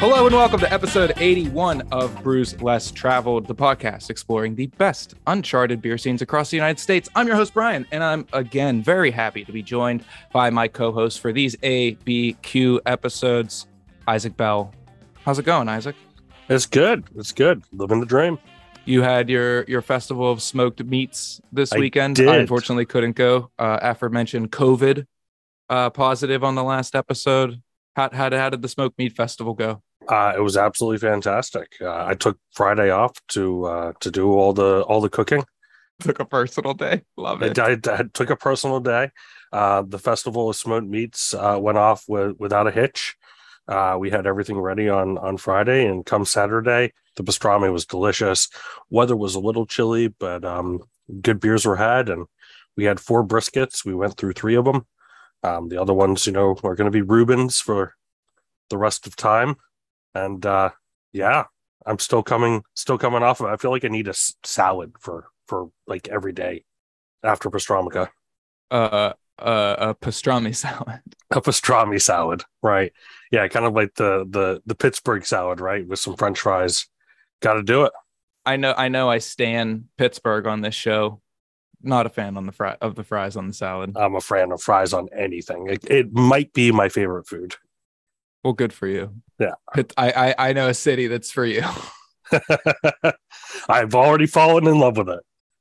Hello and welcome to episode 81 of Brews Less Traveled, the podcast exploring the best uncharted beer scenes across the United States. I'm your host, Brian, and I'm again very happy to be joined by my co host for these ABQ episodes, Isaac Bell. How's it going, Isaac? It's good. It's good. Living the dream. You had your your festival of smoked meats this I weekend. did. I unfortunately couldn't go. Uh, aforementioned COVID uh, positive on the last episode. How, how, did, how did the smoked meat festival go? Uh, it was absolutely fantastic. Uh, I took Friday off to uh, to do all the all the cooking. Took a personal day. Love I, it. I, I took a personal day. Uh, the festival of smoked meats uh, went off with, without a hitch. Uh, we had everything ready on on Friday, and come Saturday, the pastrami was delicious. Weather was a little chilly, but um, good beers were had, and we had four briskets. We went through three of them. Um, the other ones, you know, are going to be Rubens for the rest of time, and uh, yeah, I'm still coming, still coming off of it. I feel like I need a s- salad for for like every day after pastramica. uh, uh, a pastrami salad. a pastrami salad, right? Yeah, kind of like the the the Pittsburgh salad, right, with some French fries. Got to do it. I know, I know, I stand Pittsburgh on this show. Not a fan on the fry of the fries on the salad. I'm a fan of fries on anything. It, it might be my favorite food. Well, good for you. Yeah. I, I I know a city that's for you. I've already fallen in love with it.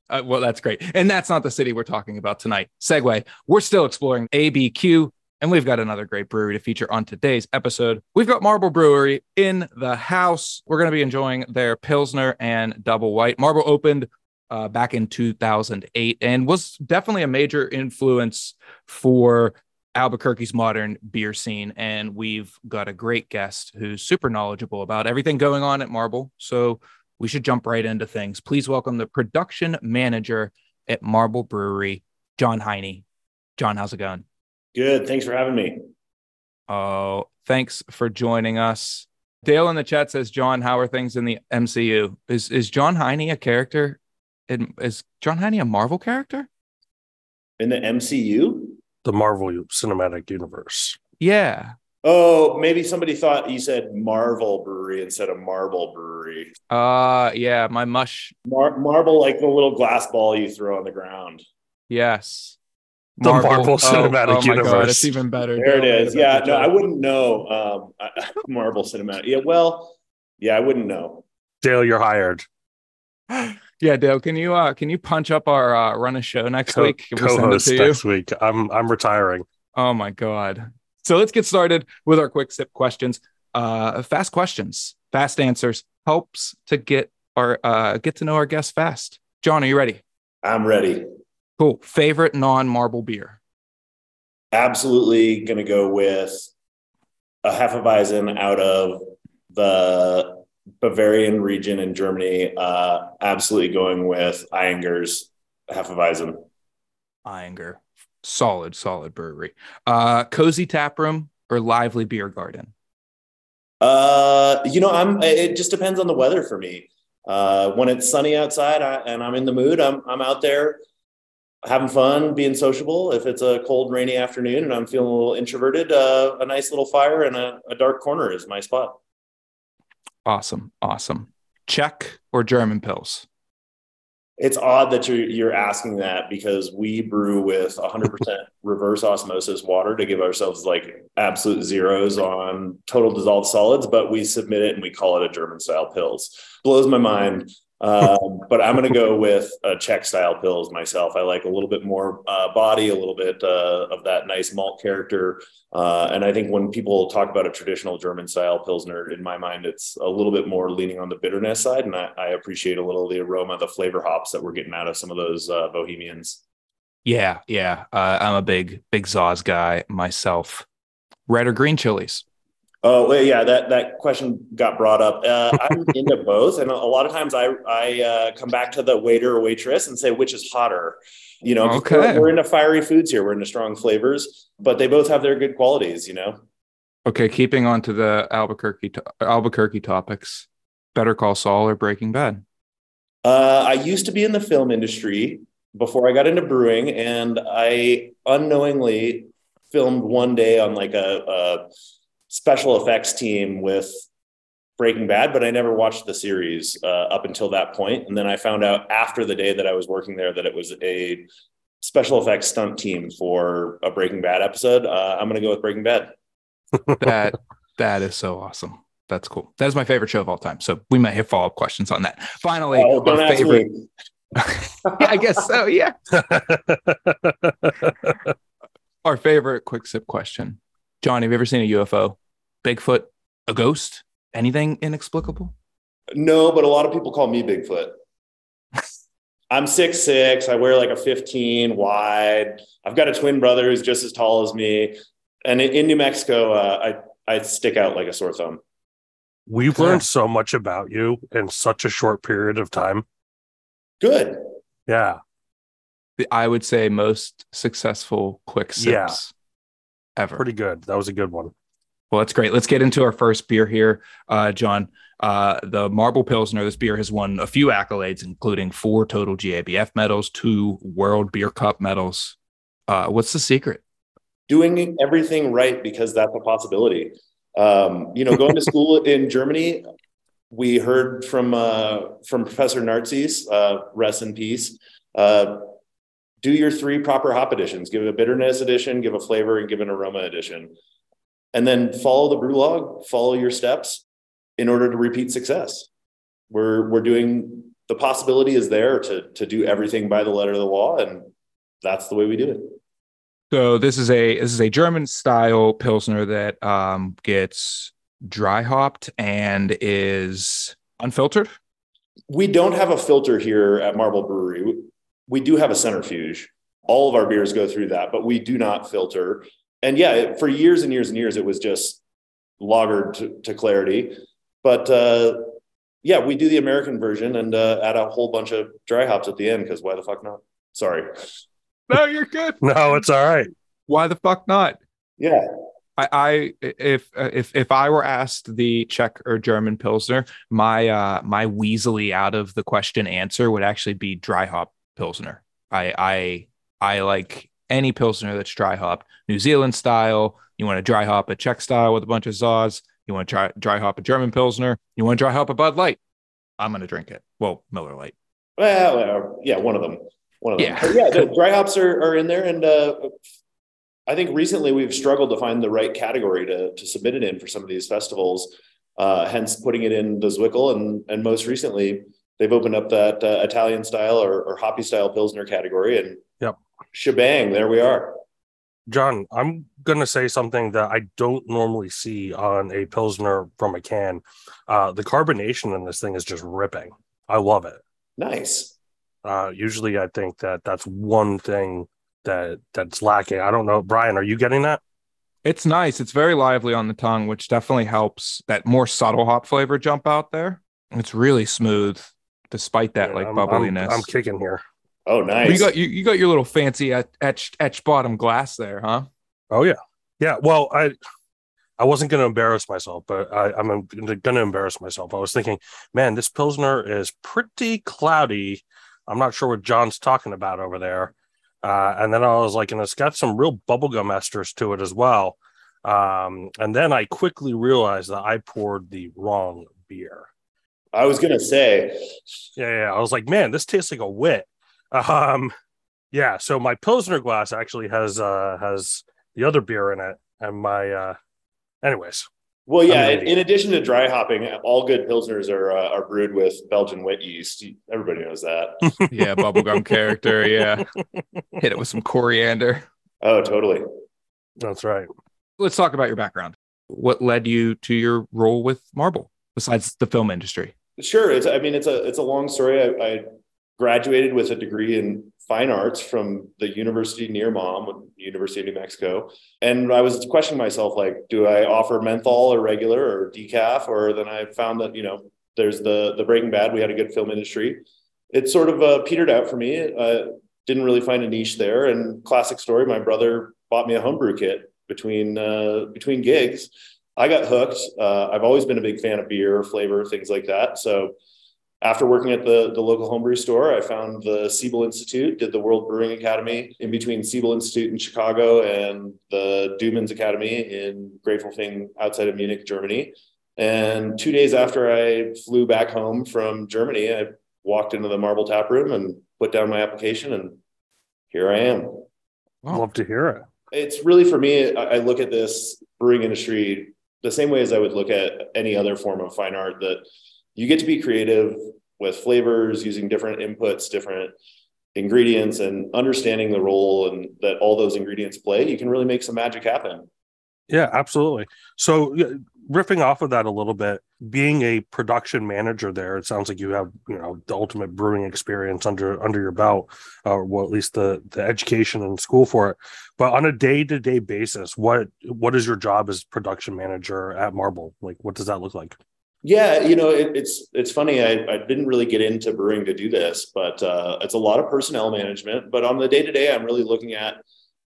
Uh, well, that's great. And that's not the city we're talking about tonight. Segue. We're still exploring ABQ, and we've got another great brewery to feature on today's episode. We've got Marble Brewery in the house. We're going to be enjoying their Pilsner and Double White. Marble opened uh, back in 2008 and was definitely a major influence for Albuquerque's modern beer scene. And we've got a great guest who's super knowledgeable about everything going on at Marble. So we should jump right into things. Please welcome the production manager at Marble Brewery, John Heine. John, how's it going? Good. Thanks for having me. Oh, thanks for joining us. Dale in the chat says, John, how are things in the MCU? Is is John Heine a character? In, is John Heine a Marvel character? In the MCU? The Marvel Cinematic Universe. Yeah. Oh, maybe somebody thought you said Marvel Brewery instead of Marble Brewery. Uh yeah, my mush. Mar- marble, like the little glass ball you throw on the ground. Yes. The Marvel oh, Cinematic oh my God, Universe. it's even better. There it Dale made Yeah, no, I wouldn't know. Um, Marvel Cinematic. Yeah, well, yeah, I wouldn't know. Dale, you're hired. Yeah, Dale, can you uh can you punch up our uh run a show next Co- week? We'll send it co-host to you. next week. I'm I'm retiring. Oh my god. So let's get started with our quick sip questions. Uh fast questions, fast answers helps to get our uh get to know our guests fast. John, are you ready? I'm ready. Cool. Favorite non-marble beer. Absolutely going to go with a half Hefeweizen out of the Bavarian region in Germany. Uh, absolutely going with Ayinger's Hefeweizen. Inger. Solid, solid brewery. Uh cozy tap room or lively beer garden. Uh, you know, I'm. It just depends on the weather for me. Uh, when it's sunny outside I, and I'm in the mood, I'm I'm out there having fun, being sociable. If it's a cold, rainy afternoon and I'm feeling a little introverted, uh, a nice little fire and a, a dark corner is my spot. Awesome, awesome. Czech or German pills? It's odd that you're you're asking that because we brew with 100% reverse osmosis water to give ourselves like absolute zeros on total dissolved solids, but we submit it and we call it a German style pills. Blows my mind. Um, but I'm going to go with a Czech style pills myself. I like a little bit more uh, body, a little bit uh, of that nice malt character. Uh, and I think when people talk about a traditional German style pilsner, in my mind, it's a little bit more leaning on the bitterness side. And I, I appreciate a little of the aroma, the flavor hops that we're getting out of some of those uh, Bohemians. Yeah, yeah. Uh, I'm a big, big Saaz guy myself. Red or green chilies? Oh well, yeah, that that question got brought up. Uh, I'm into both, and a lot of times I I uh, come back to the waiter or waitress and say which is hotter. You know, Okay. we're, we're into fiery foods here. We're into strong flavors, but they both have their good qualities. You know. Okay, keeping on to the Albuquerque to- Albuquerque topics. Better Call Saul or Breaking Bad? Uh, I used to be in the film industry before I got into brewing, and I unknowingly filmed one day on like a, a special effects team with Breaking Bad, but I never watched the series uh, up until that point. And then I found out after the day that I was working there that it was a special effects stunt team for a Breaking Bad episode. Uh, I'm going to go with Breaking Bad. that that is so awesome. That's cool. That is my favorite show of all time. So we might have follow up questions on that. Finally, Oh, don't ask favorite. me. yeah, I guess so. Yeah, our favorite quick sip question. John, have you ever seen a UFO, Bigfoot, a ghost, anything inexplicable? No, but a lot of people call me Bigfoot. I'm six six. I wear like a 15 wide. I've got a twin brother who's just as tall as me. And in in New Mexico, uh, I I stick out like a sore thumb. We've Yeah. learned so much about you in such a short period of time. Good. Yeah. The- I would say most successful quick sips Yeah. Ever. Pretty good. That was a good one. Well, that's great. Let's get into our first beer here, uh, John. Uh, the Marble Pilsner. This beer has won a few accolades, including four total GABF medals, two World Beer Cup medals. Uh, what's the secret? Doing everything right because that's a possibility. Um, you know, going to school in Germany, we heard from uh, from Professor Narziss, uh, rest in peace. Do your three proper hop additions. Give a bitterness addition, give a flavor, and give an aroma addition, and then follow the brew log. Follow your steps in order to repeat success. We're we're doing the possibility is there to to do everything by the letter of the law, and that's the way we do it. So this is a this is a German style pilsner that um, gets dry hopped and is unfiltered. We don't have a filter here at Marble Brewery. We- We do have a centrifuge. All of our beers go through that, but we do not filter. And yeah, it- for years and years and years, it was just lagered to, to clarity. But uh, yeah, we do the American version and uh, add a whole bunch of dry hops at the end because why the fuck not? Sorry. No, you're good. No, it's all right. Why the fuck not? Yeah. I, I if uh, if if I were asked the Czech or German pilsner, my uh my weaselly out of the question answer would actually be dry hop pilsner. I I I like any pilsner that's dry hop, New Zealand style. You want to dry hop a Czech style with a bunch of Saaz. You want to dry dry hop a German pilsner. You want to dry hop a Bud Light. I'm gonna drink it. Well, Miller Lite. Well, uh, yeah, one of them. One of them. Yeah. But yeah, the dry hops are, are in there. And uh, I think recently we've struggled to find the right category to, to submit it in for some of these festivals, uh, hence putting it in the Zwickel. And, and most recently, they've opened up that uh, Italian style or, or hoppy style Pilsner category. And Yep. shebang, there we are. John, I'm going to say something that I don't normally see on a Pilsner from a can. Uh, the carbonation in this thing is just ripping. I love it. Nice. Uh, usually, I think that that's one thing that that's lacking. I don't know, Brian. Are you getting that? It's nice. It's very lively on the tongue, which definitely helps that more subtle hop flavor jump out there. It's really smooth, despite that Yeah, like I'm- I'm- I'm, kicking here. Oh, nice. You got you, you got your little fancy etched etched bottom glass there, huh? Oh yeah, yeah. Well, I I wasn't going to embarrass myself, but I, I'm going to embarrass myself. I was thinking, man, this pilsner is pretty cloudy. I'm not sure what John's talking about over there. Uh, and then I was like, and it's got some real bubblegum esters to it as well. Um, and then I quickly realized that I poured the wrong beer. I was going to say, Yeah, yeah. I was like, man, this tastes like a wit. Um, yeah. So my pilsner glass actually has uh has the other beer in it, and my uh, anyways, well, yeah, in, in addition to dry hopping, all good Pilsners are, uh, are brewed with Belgian wet yeast. Everybody knows that. Yeah, bubblegum character. Yeah. Hit it with some coriander. Oh, totally. that's right. Let's talk about your background. What led you to your role with Marble besides the film industry? Sure. It's, I mean, it's a, it's a long story. I, I graduated with a degree in fine arts from the University near mom, University of New Mexico. And I was questioning myself, like, do I offer menthol or regular or decaf? Or then I found that, you know, there's the, the Breaking Bad. We had a good film industry. It sort of uh, petered out for me. Uh, didn't really find a niche there. And classic story, my brother bought me a homebrew kit between, uh, between gigs. I got hooked. Uh, I've always been a big fan of beer, flavor, things like that. So after working at the, the local homebrew store, I found the Siebel Institute, did the World Brewing Academy in between Siebel Institute in Chicago and the Doemens Academy in Gräfelfing outside of Munich, Germany. And two days after I flew back home from Germany, I walked into the Marble Tap Room and put down my application, and here I am. Wow. Love to hear it. It's really for me. I look at this brewing industry the same way as I would look at any other form of fine art. That you get to be creative with flavors, using different inputs, different ingredients, and understanding the role and that all those ingredients play. You can really make some magic happen. Yeah, absolutely. So riffing off of that a little bit, being a production manager there, it sounds like you have you know the ultimate brewing experience under under your belt, or well at least the the education and school for it. But on a day to day basis, what what is your job as production manager at Marble? Like, what does that look like? Yeah, you know, it, it's it's funny. I, I didn't really get into brewing to do this, but uh, it's a lot of personnel management. But on the day to day, I'm really looking at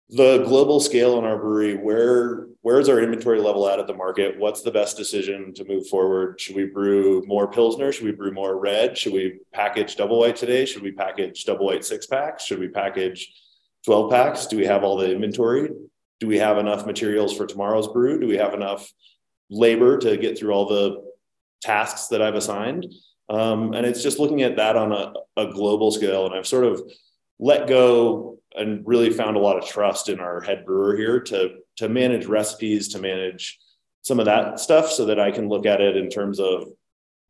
the global scale in our brewery where where's our inventory level at at the market? What's the best decision to move forward? Should we brew more pilsner? Should we brew more red? Should we package double white today? Should we package double white six packs? Should we package 12 packs? Do we have all the inventory? Do we have enough materials for tomorrow's brew? Do we have enough labor to get through all the tasks that i've assigned? Um, and it's just looking at that on a, a global scale and i've sort of let go and really found a lot of trust in our head brewer here to to manage recipes, to manage some of that stuff, so that I can look at it in terms of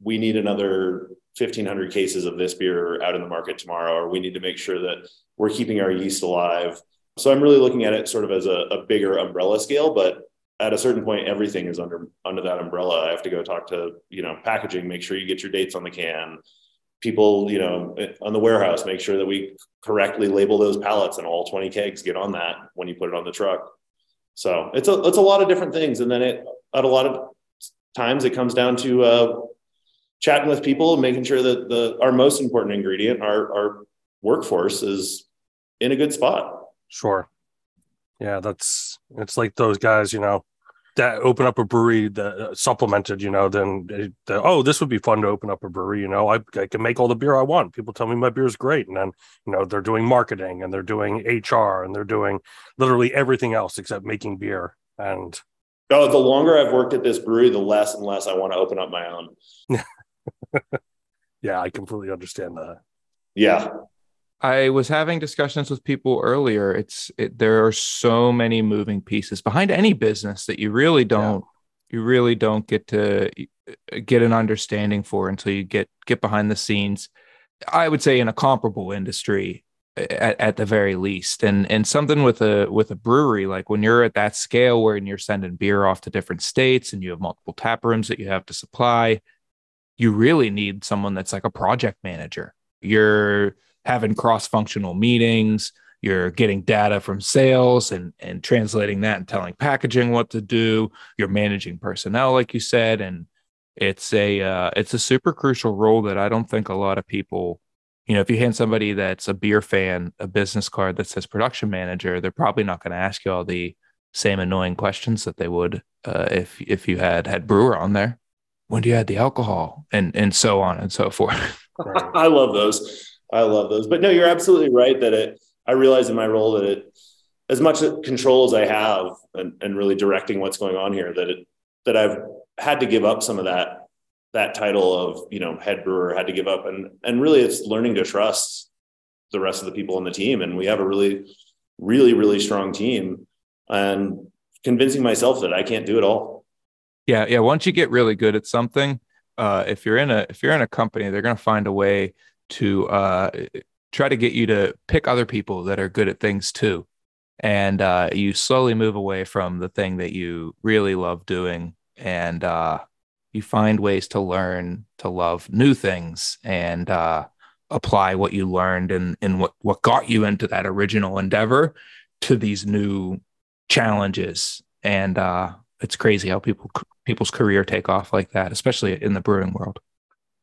we need another 1500 cases of this beer out in the market tomorrow, or we need to make sure that we're keeping our yeast alive. So I'm really looking at it sort of as a, a bigger umbrella scale, but at a certain point, everything is under under that umbrella. I have to go talk to you know packaging, make sure you get your dates on the can, people, you know, on the warehouse, make sure that we correctly label those pallets and all 20 kegs get on that when you put it on the truck. So it's a, it's a lot of different things. And then it, at a lot of times it comes down to, uh, chatting with people and making sure that the, our most important ingredient, our, our workforce is in a good spot. Sure. Yeah. That's, it's like those guys, you know, that open up a brewery that uh, supplemented, you know, then they, oh, this would be fun to open up a brewery. You know, I, I can make all the beer I want. People tell me my beer is great, and then you know they're doing marketing and they're doing HR and they're doing literally everything else except making beer. And oh, the longer I've worked at this brewery, the less and less I want to open up my own. yeah, I completely understand that. Yeah, I was having discussions with people earlier. It's it, there are so many moving pieces behind any business that you really don't yeah. you really don't get to uh, get an understanding for until you get get behind the scenes. I would say in a comparable industry at, at the very least, and and something with a with a brewery like when you're at that scale where you're sending beer off to different states and you have multiple tap rooms that you have to supply, you really need someone that's like a project manager. You're having cross functional meetings. You're getting data from sales and, and translating that and telling packaging what to do. You're managing personnel, like you said, and it's a uh, it's a super crucial role that I don't think a lot of people, you know, if you hand somebody that's a beer fan a business card that says production manager, they're probably not going to ask you all the same annoying questions that they would uh, if if you had had brewer on there. When do you add the alcohol and and so on and so forth. I love those. I love those. But no, you're absolutely right that it, I realize in my role that it, as much control as I have and, and really directing what's going on here, that it, that I've had to give up some of that, that title of, you know, head brewer had to give up. And, and really it's learning to trust the rest of the people on the team. And we have a really, really, really strong team and convincing myself that I can't do it all. Yeah. Yeah. Once you get really good at something, uh, if you're in a, if you're in a company, they're going to find a way to uh, try to get you to pick other people that are good at things too. And uh, you slowly move away from the thing that you really love doing and uh, you find ways to learn to love new things and uh, apply what you learned and, and what, what got you into that original endeavor to these new challenges. And uh, it's crazy how people people's career take off like that, especially in the brewing world.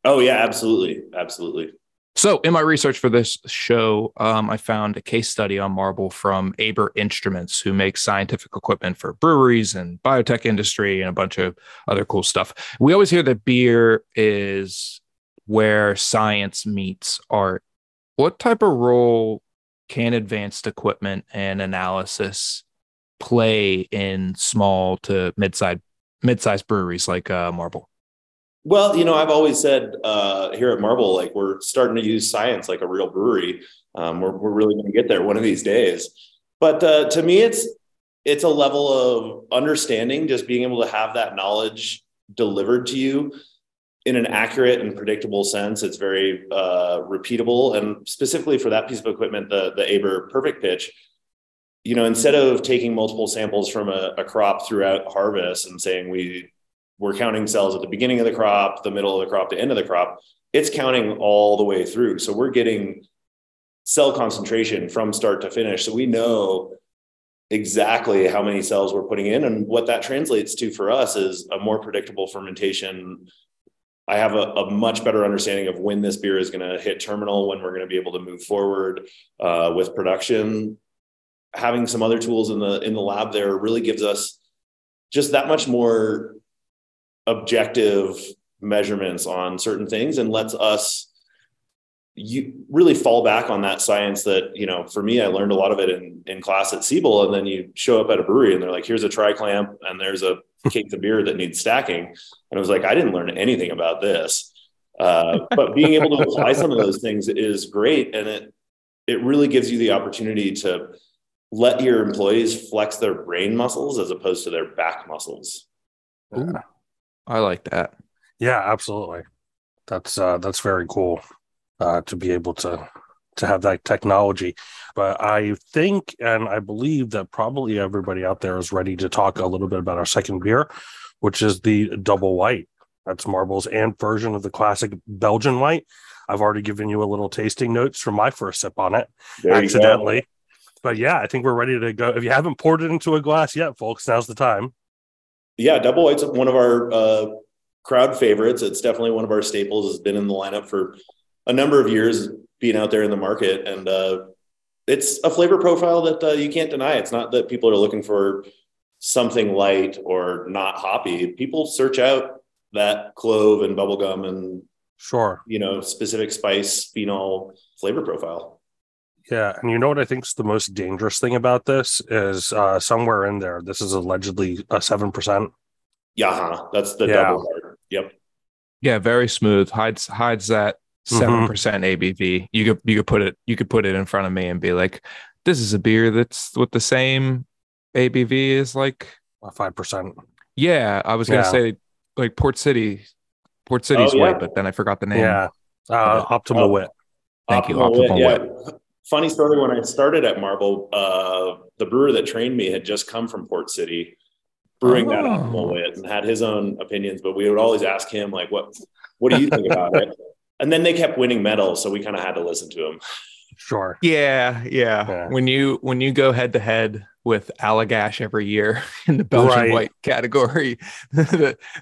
Oh yeah, absolutely, absolutely. So, in my research for this show, um, I found a case study on marble from Aber Instruments, who makes scientific equipment for breweries and biotech industry and a bunch of other cool stuff. We always hear that beer is where science meets art. What type of role can advanced equipment and analysis play in small to mid-sized breweries like uh, Marble? Well, you know, I've always said uh, here at Marble, like we're starting to use science like a real brewery. Um, we're, we're really going to get there one of these days. But uh, to me, it's it's a level of understanding, just being able to have that knowledge delivered to you in an accurate and predictable sense. It's very uh, repeatable, and specifically for that piece of equipment, the the Aber Perfect Pitch. You know, instead of taking multiple samples from a, a crop throughout harvest and saying we we're counting cells at the beginning of the crop, the middle of the crop, the end of the crop, it's counting all the way through. So we're getting cell concentration from start to finish. So we know exactly how many cells we're putting in. And what that translates to for us is a more predictable fermentation. I have a, a much better understanding of when this beer is going to hit terminal, when we're going to be able to move forward uh, with production. Having some other tools in the in the lab there really gives us just that much more objective measurements on certain things and lets us you really fall back on that science that you know for me i learned a lot of it in, in class at siebel and then you show up at a brewery and they're like here's a tri clamp and there's a case of beer that needs stacking. And i was like i didn't learn anything about this. Uh, but being able to apply some of those things is great and it it really gives you the opportunity to let your employees flex their brain muscles as opposed to their back muscles. Ooh, i like that yeah absolutely that's uh that's very cool uh, to be able to to have that technology. But I think and I believe that probably everybody out there is ready to talk a little bit about our second beer, which is the double white. That's Marble's and version of the classic Belgian white. I've already given you a little tasting notes from my first sip on it there accidentally. But yeah, I think we're ready to go. If you haven't poured it into a glass yet, folks, now's the time. Yeah, double white's one of our uh, crowd favorites. It's definitely one of our staples. Has been in the lineup for a number of years being out there in the market, and uh, it's a flavor profile that uh, you can't deny. It's not that people are looking for something light or not hoppy. People search out that clove and bubblegum and sure, you know, specific spice phenol flavor profile. Yeah, and you know what I think is the most dangerous thing about this is uh, somewhere in there. This is allegedly a seven percent. Yeah, that's the yeah. double part. Yep. Yeah, very smooth. Hides hides that 7 mm-hmm. percent ABV. You could you could put it you could put it in front of me and be like, this is a beer that's with the same ABV as like five percent. Yeah, I was gonna yeah. say like Port City, Port City's oh, yeah. white, but then I forgot the name. Yeah, uh, Optimal uh, Wit. Thank optimal you, Optimal Wit. Yeah. Wit. Funny story. When I started at Marble, uh, the brewer that trained me had just come from Port City, brewing oh. that Optimal Wit, and had his own opinions. But we would always ask him like, "What, what do you think about it?" and then they kept winning medals, so we kind of had to listen to him. Sure. Yeah, yeah, yeah. When you when you go head to head with Allagash every year in the Belgian right. white category,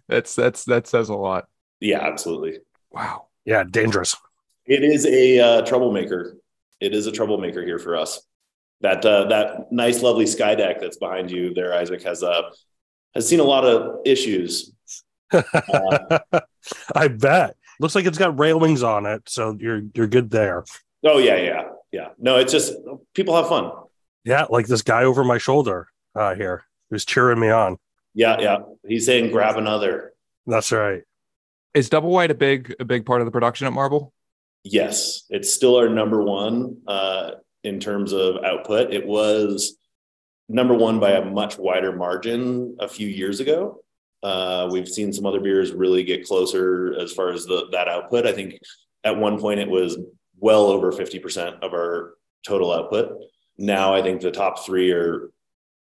that's that's that says a lot. Yeah, absolutely. Wow. Yeah, dangerous. It is a uh, troublemaker. It is a troublemaker here for us. That uh, that nice, lovely sky deck that's behind you there, Isaac has uh, has seen a lot of issues. Uh, I bet. Looks like it's got railings on it, so you're you're good there. Oh yeah, yeah, yeah. No, it's just people have fun. Yeah, like this guy over my shoulder uh, here who's cheering me on. Yeah, yeah. He's saying grab another. That's right. Is double white a big a big part of the production at Marble? Yes, it's still our number one uh, in terms of output. It was number one by a much wider margin a few years ago. Uh, we've seen some other beers really get closer as far as the, that output. I think at one point it was well over 50% of our total output. Now I think the top three are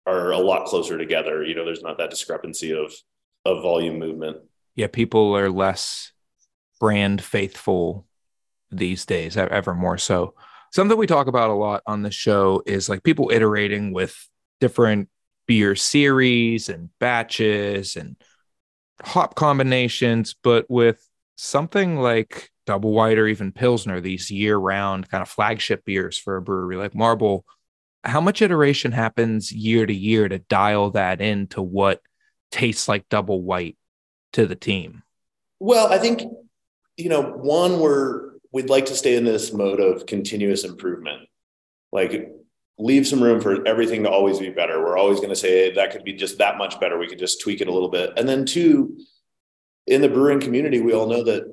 are a lot closer together. You know, there's not that discrepancy of of volume movement. Yeah, people are less brand faithful these days, ever more so. Something we talk about a lot on the show is like people iterating with different beer series and batches and hop combinations, but with something like double white or even pilsner, these year-round kind of flagship beers for a brewery like Marble, how much iteration happens year to year to dial that into what tastes like double white to the team? Well, I think you know, one we're we'd like to stay in this mode of continuous improvement. Like leave some room for everything to always be better. We're always going to say that could be just that much better. We could just tweak it a little bit. And then two, in the brewing community, we all know that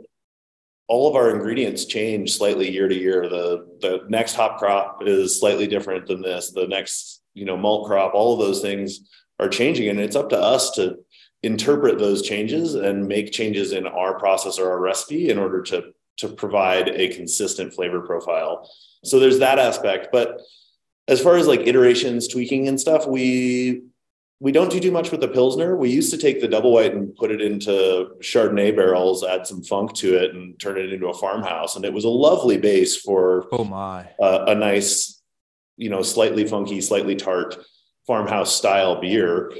all of our ingredients change slightly year to year. The the next hop crop is slightly different than this. The next, you know, malt crop, all of those things are changing. And it's up to us to interpret those changes and make changes in our process or our recipe in order to to provide a consistent flavor profile. So there's that aspect. But as far as like iterations, tweaking and stuff, we we don't do too much with the pilsner. We used to take the double white and put it into Chardonnay barrels, add some funk to it, and turn it into a farmhouse. And it was a lovely base for oh my uh, a nice, you know, slightly funky, slightly tart farmhouse style beer.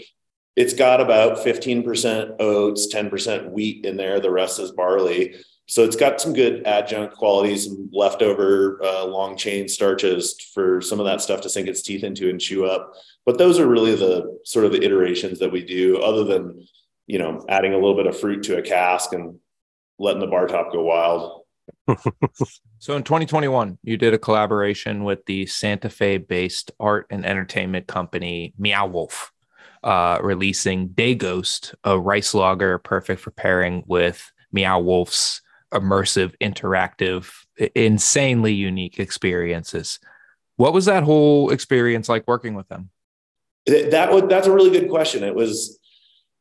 It's got about 15% oats, 10% wheat in there. The rest is barley. So it's got some good adjunct qualities, some leftover uh, long chain starches for some of that stuff to sink its teeth into and chew up. But those are really the sort of the iterations that we do, other than you know adding a little bit of fruit to a cask and letting the bar top go wild. so in 2021, you did a collaboration with the Santa Fe based art and entertainment company Meow Wolf, uh, releasing Day Ghost, a rice lager perfect for pairing with Meow Wolf's immersive, interactive, insanely unique experiences. What was that whole experience like working with them? That was that's a really good question. It was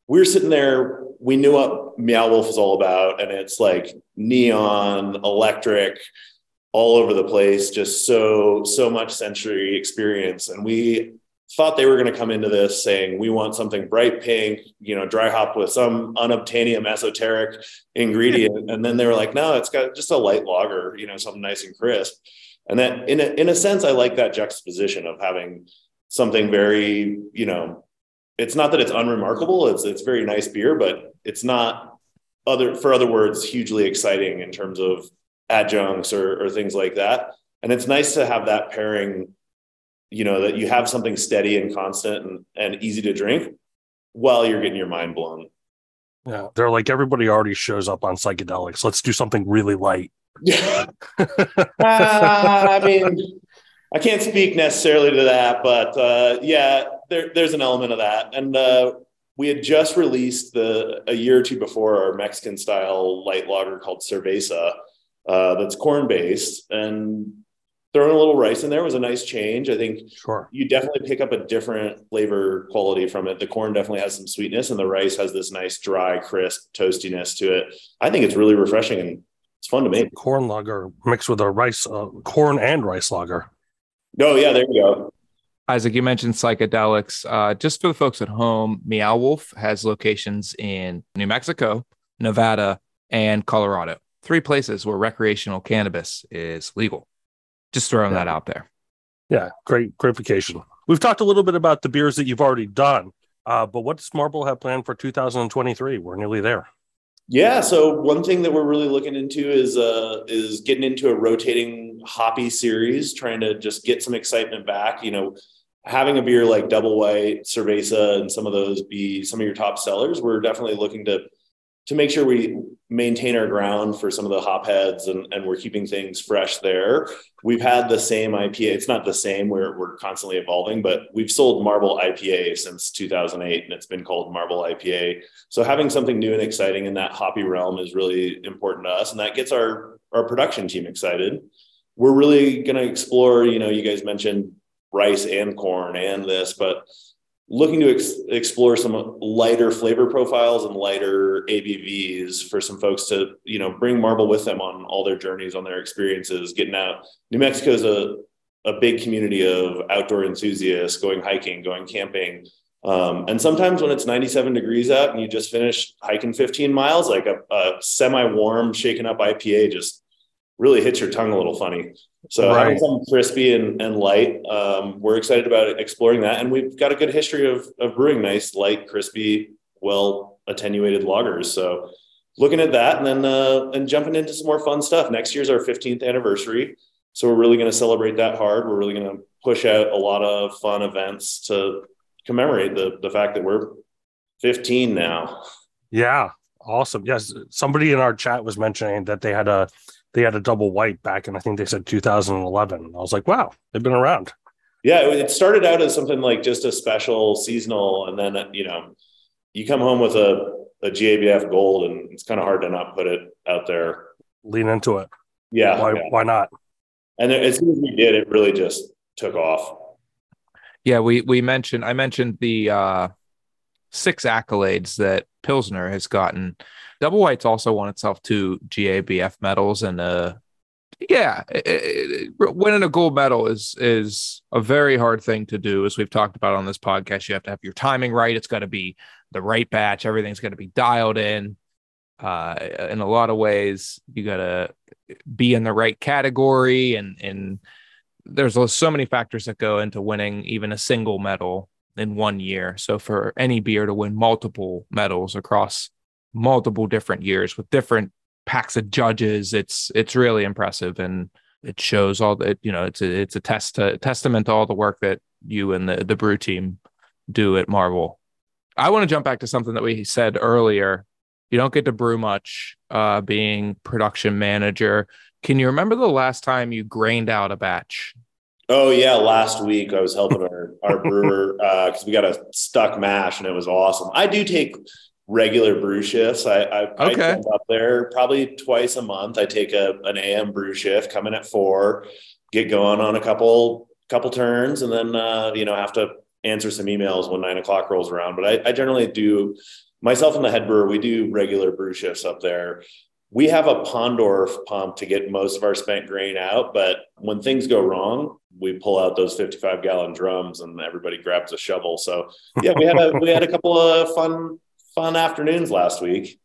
we were sitting there, we knew what Meow Wolf was all about, and it's like neon, electric, all over the place, just so so much sensory experience. And we thought they were going to come into this saying we want something bright pink, you know, dry hop with some unobtainium esoteric ingredient, and then they were like, no, it's got just a light lager, you know, something nice and crisp. And that, in a, in a sense, I like that juxtaposition of having something very, you know, it's not that it's unremarkable. It's it's very nice beer, but it's not other for other words hugely exciting in terms of adjuncts or, or things like that. And it's nice to have that pairing you know that you have something steady and constant and, and easy to drink while you're getting your mind blown. Yeah. They're like everybody already shows up on psychedelics. Let's do something really light. Yeah uh, i mean i can't speak necessarily to that but uh, yeah there, there's an element of that. And uh, we had just released the a year or two before our mexican style light lager called cerveza uh, that's corn based and throwing a little rice in there was a nice change. I think sure. you definitely pick up a different flavor quality from it. The corn definitely has some sweetness, and the rice has this nice dry, crisp toastiness to it. I think it's really refreshing and it's fun to make. Corn lager mixed with a rice, uh, corn and rice lager. Oh yeah, there you go. Isaac, you mentioned psychedelics. Uh, just for the folks at home, Meow Wolf has locations in New Mexico, Nevada, and Colorado. Three places where recreational cannabis is legal. Just throwing yeah. that out there. Yeah, great, great vacation. We've talked a little bit about the beers that you've already done, uh, but what does Marble have planned for 2023? We're nearly there. Yeah, so one thing that we're really looking into is uh, is getting into a rotating hoppy series, trying to just get some excitement back. You know, having a beer like Double White, Cerveza, and some of those be some of your top sellers. We're definitely looking to to make sure we maintain our ground for some of the hop heads and, and we're keeping things fresh there. We've had the same IPA. It's not the same. We're, we're constantly evolving, but we've sold Marble IPA since 2008 and it's been called Marble IPA. So having something new and exciting in that hoppy realm is really important to us. And that gets our, our production team excited. We're really going to explore, you know, you guys mentioned rice and corn and this, but looking to ex- explore some lighter flavor profiles and lighter ABVs for some folks to, you know, bring Marble with them on all their journeys, on their experiences, getting out. New Mexico is a, a big community of outdoor enthusiasts going hiking, going camping. Um, and sometimes when it's 97 degrees out and you just finished hiking 15 miles, like a, a semi warm, shaken up IPA just really hits your tongue a little funny. So right. having something crispy and, and light, um, we're excited about exploring that. And we've got a good history of, of brewing nice, light, crispy, well attenuated lagers. So looking at that and then uh, and jumping into some more fun stuff. Next year's our 15th anniversary. So we're really going to celebrate that hard. We're really going to push out a lot of fun events to commemorate the, the fact that we're 15 now. Yeah. Awesome. Yes. Somebody in our chat was mentioning that they had a they had a double white back in I think they said 2011. I was like, wow, they've been around. Yeah, it started out as something like just a special seasonal, and then you know, you come home with a a GABF gold, and it's kind of hard to not put it out there. Lean into it. Yeah, Why? yeah. Why not? And then as soon as we did, it really just took off. Yeah, we we mentioned I mentioned the uh six accolades that Pilsner has gotten. Double White's also won itself two GABF medals and uh yeah, it- it- winning a gold medal is is a very hard thing to do as we've talked about on this podcast. You have to have your timing right. It's got to be the right batch. Everything's got to be dialed in. Uh in a lot of ways, you got to be in the right category and and there's so many factors that go into winning even a single medal in one year. So for any beer to win multiple medals across multiple different years with different packs of judges, it's it's really impressive and it shows all that you know it's a it's a test to, testament to all the work that you and the the brew team do at Marvel. I want to jump back to something that we said earlier. You don't get to brew much uh, being production manager. Can you remember the last time you grained out a batch? Oh yeah, last week I was helping our our brewer because we got a stuck mash and it was awesome. I do take regular brew shifts. I I, I Okay. jump up there probably twice a month. I take a an AM brew shift, come in at four, get going on a couple couple turns, and then uh, you know have to answer some emails when nine o'clock rolls around. But I, I generally do myself and the head brewer. We do regular brew shifts up there. We have a Pondorf pump to get most of our spent grain out, but when things go wrong, we pull out those 55 gallon drums and everybody grabs a shovel. So yeah, we had a we had a couple of fun fun afternoons last week.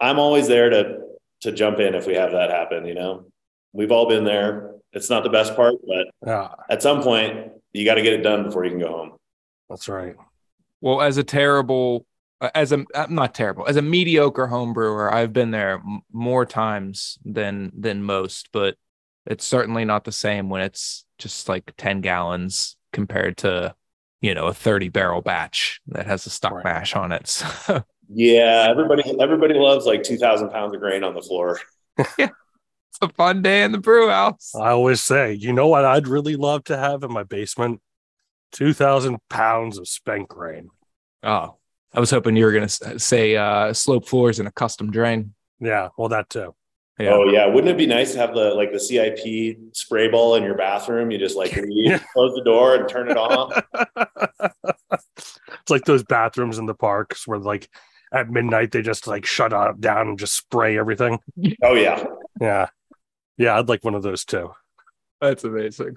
I'm always there to to jump in if we have that happen, you know. We've all been there. It's not the best part, but Yeah, at some point you got to get it done before you can go home. that's right. Well, as a terrible, Uh, as a I'm not terrible, as a mediocre home brewer, I've been there m- more times than than most, but it's certainly not the same when it's just like 10 gallons compared to, you know, a 30 barrel batch that has a stuck Right. mash on it. So Yeah, everybody everybody loves like 2,000 pounds of grain on the floor. yeah it's a fun day in the brew house. I always say, you know what? I'd really love to have in my basement two thousand pounds of spent grain. Oh, I was hoping you were going to say uh, slope floors and a custom drain. Yeah, well, that too. Yeah. Oh yeah, wouldn't it be nice to have the like the CIP spray ball in your bathroom? You just like leave, Yeah. close the door and turn it off. it's like those bathrooms in the parks where, like, at midnight they just like shut up down and just spray everything. Oh yeah. Yeah, yeah, I'd like one of those too. That's amazing.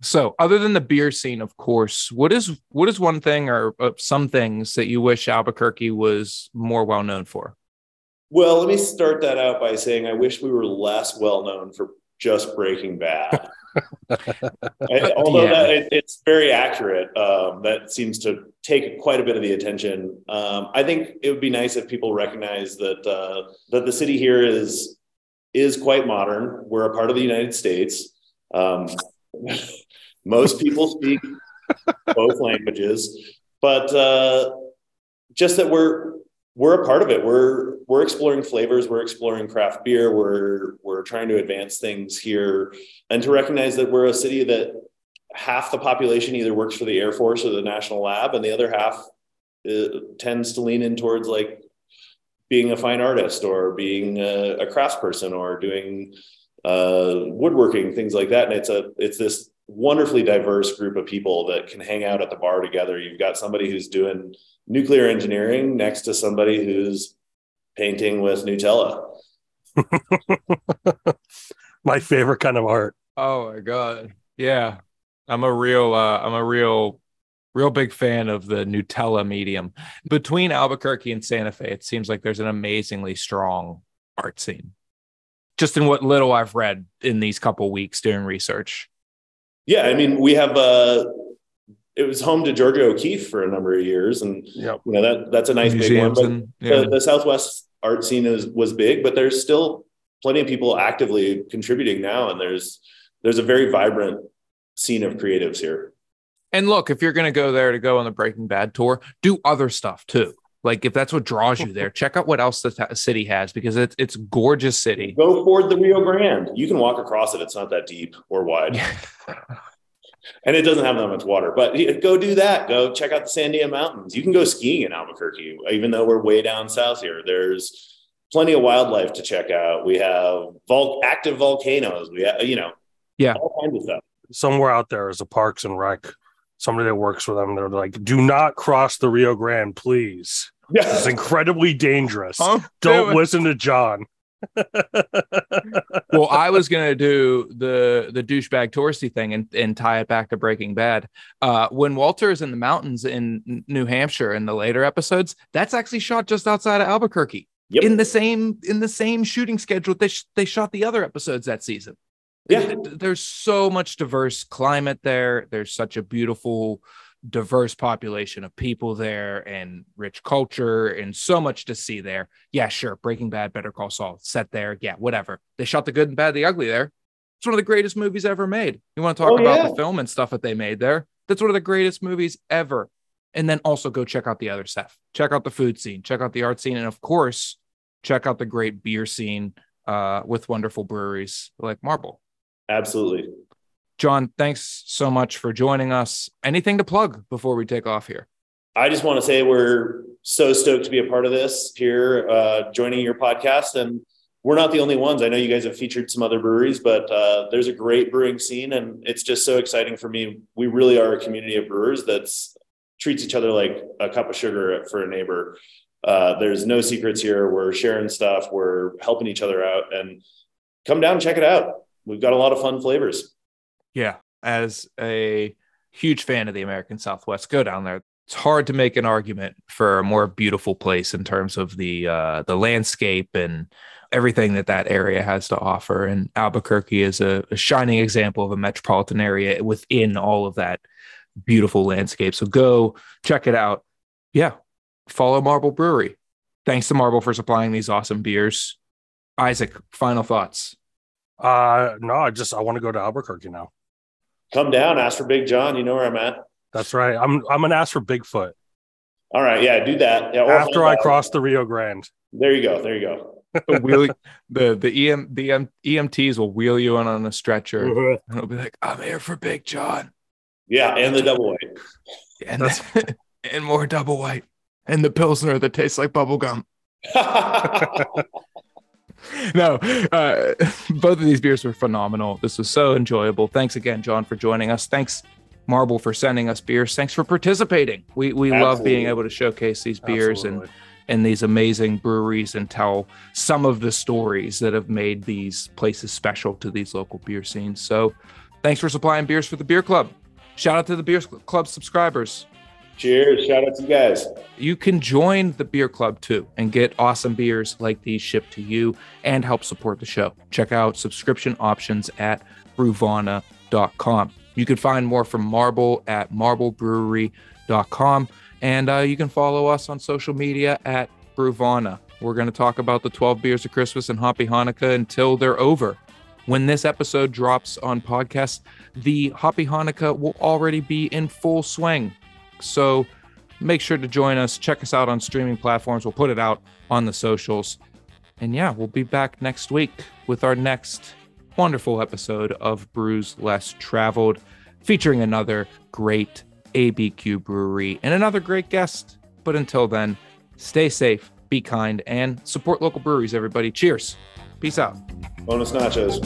So, other than the beer scene, of course, what is what is one thing or uh, some things that you wish Albuquerque was more well known for? Well, let me start that out by saying I wish we were less well known for just Breaking Bad. I- although Yeah. that, it, it's very accurate, um, that seems to take quite a bit of the attention. Um, I think it would be nice if people recognize that uh, that the city here is is quite modern. We're a part of the United States. Um, most people speak both languages, but uh, just that we're we're a part of it. We're we're exploring flavors. We're exploring craft beer. We're we're trying to advance things here, and to recognize that we're a city that half the population either works for the Air Force or the National Lab, and the other half uh, tends to lean in towards like being a fine artist or being a, a craftsperson or doing uh, woodworking, things like that. And it's a it's this wonderfully diverse group of people that can hang out at the bar together. You've got somebody who's doing nuclear engineering next to somebody who's painting with Nutella. My favorite kind of art. Oh my god. Yeah. I'm a real uh I'm a real real big fan of the Nutella medium. Between Albuquerque and Santa Fe, it seems like there's an amazingly strong art scene. Just in what little I've read in these couple weeks doing research. Yeah, I mean, we have uh it was home to Georgia O'Keeffe for a number of years, and Yep. you know that that's a nice big one. But and yeah. the, the Southwest art scene is was big, but there's still plenty of people actively contributing now, and there's there's a very vibrant scene of creatives here. And look, if you're going to go there to go on the Breaking Bad tour, do other stuff too. Like if that's what draws you there, check out what else the t- city has because it's it's gorgeous city. Go ford the Rio Grande. You can walk across it; it's not that deep or wide. and it doesn't have that much water. But go do that. Go check out the Sandia Mountains. You can go skiing in Albuquerque, even though we're way down south here. There's plenty of wildlife to check out. We have vul- active volcanoes. We have, you know, Yeah. all kinds of stuff. Somewhere out there is a Parks and Rec. Somebody that works for them. They're like, "Do not cross the Rio Grande, please. It's Yeah. incredibly dangerous. Huh? Don't listen to John." well, I was gonna do the the douchebag touristy thing and, and tie it back to Breaking Bad. Uh, when Walter is in the mountains in New Hampshire in the later episodes, that's actually shot just outside of Albuquerque Yep. in the same in the same shooting schedule they sh- they shot the other episodes that season. Yeah. Th- th- there's so much diverse climate there. There's such a beautiful, diverse population of people there, and rich culture, and so much to see there. Yeah, sure. Breaking Bad, Better Call Saul, set there. Yeah, whatever. They shot the good and bad, the ugly there. It's one of the greatest movies ever made. You want to talk Oh, about yeah. the film and stuff that they made there? That's one of the greatest movies ever. And then also go check out the other stuff. Check out the food scene, check out the art scene, and of course, check out the great beer scene uh, with wonderful breweries like Marble. Absolutely. John, thanks so much for joining us. Anything to plug before we take off here? I just want to say we're so stoked to be a part of this here, uh, joining your podcast. And we're not the only ones. I know you guys have featured some other breweries, but uh, there's a great brewing scene, and it's just so exciting for me. We really are a community of brewers that's treats each other like a cup of sugar for a neighbor. Uh, there's no secrets here. We're sharing stuff. We're helping each other out, and come down and check it out. We've got a lot of fun flavors. Yeah, as a huge fan of the American Southwest, go down there. It's hard to make an argument for a more beautiful place in terms of the uh, the landscape and everything that that area has to offer. And Albuquerque is a, a shining example of a metropolitan area within all of that beautiful landscape. So go check it out. Yeah, follow Marble Brewery. Thanks to Marble for supplying these awesome beers. Isaac, final thoughts. Uh, no, I just I want to go to Albuquerque now. Come down, ask for Big John. You know where I'm at. That's right. I'm I'm gonna ask for Bigfoot All right, yeah, do that. Yeah, or after I cross the Rio Grande. There you go. There you go. the wheel the the EM the EM, EMTs will wheel you in on a stretcher mm-hmm. and it'll be like, I'm here for Big John. Yeah, and the double white. And then, and more double white. And the Pilsner that tastes like bubble gum. No, uh, both of these beers were phenomenal. This was so enjoyable. Thanks again, John, for joining us. Thanks, Marble, for sending us beers. Thanks for participating. We we love being able to showcase these beers and and these amazing breweries and tell some of the stories that have made these places special to these local beer scenes. So, thanks for supplying beers for the beer club. Shout out to the beer club subscribers. Cheers. Shout out to you guys. You can join the beer club too and get awesome beers like these shipped to you and help support the show. Check out subscription options at brewvana.com. You can find more from Marble at marbleBrewery.com. And uh, you can follow us on social media at Brewvana. We're going to talk about the 12 beers of Christmas and Hoppy Hanukkah until they're over. When this episode drops on podcast, the Hoppy Hanukkah will already be in full swing. So make sure to join us. Check us out on streaming platforms. We'll put it out on the socials. And yeah, we'll be back next week with our next wonderful episode of Brews Less Traveled, featuring another great ABQ brewery and another great guest. But until then, stay safe, be kind, and support local breweries, everybody. Cheers. Peace out. Bonus nachos.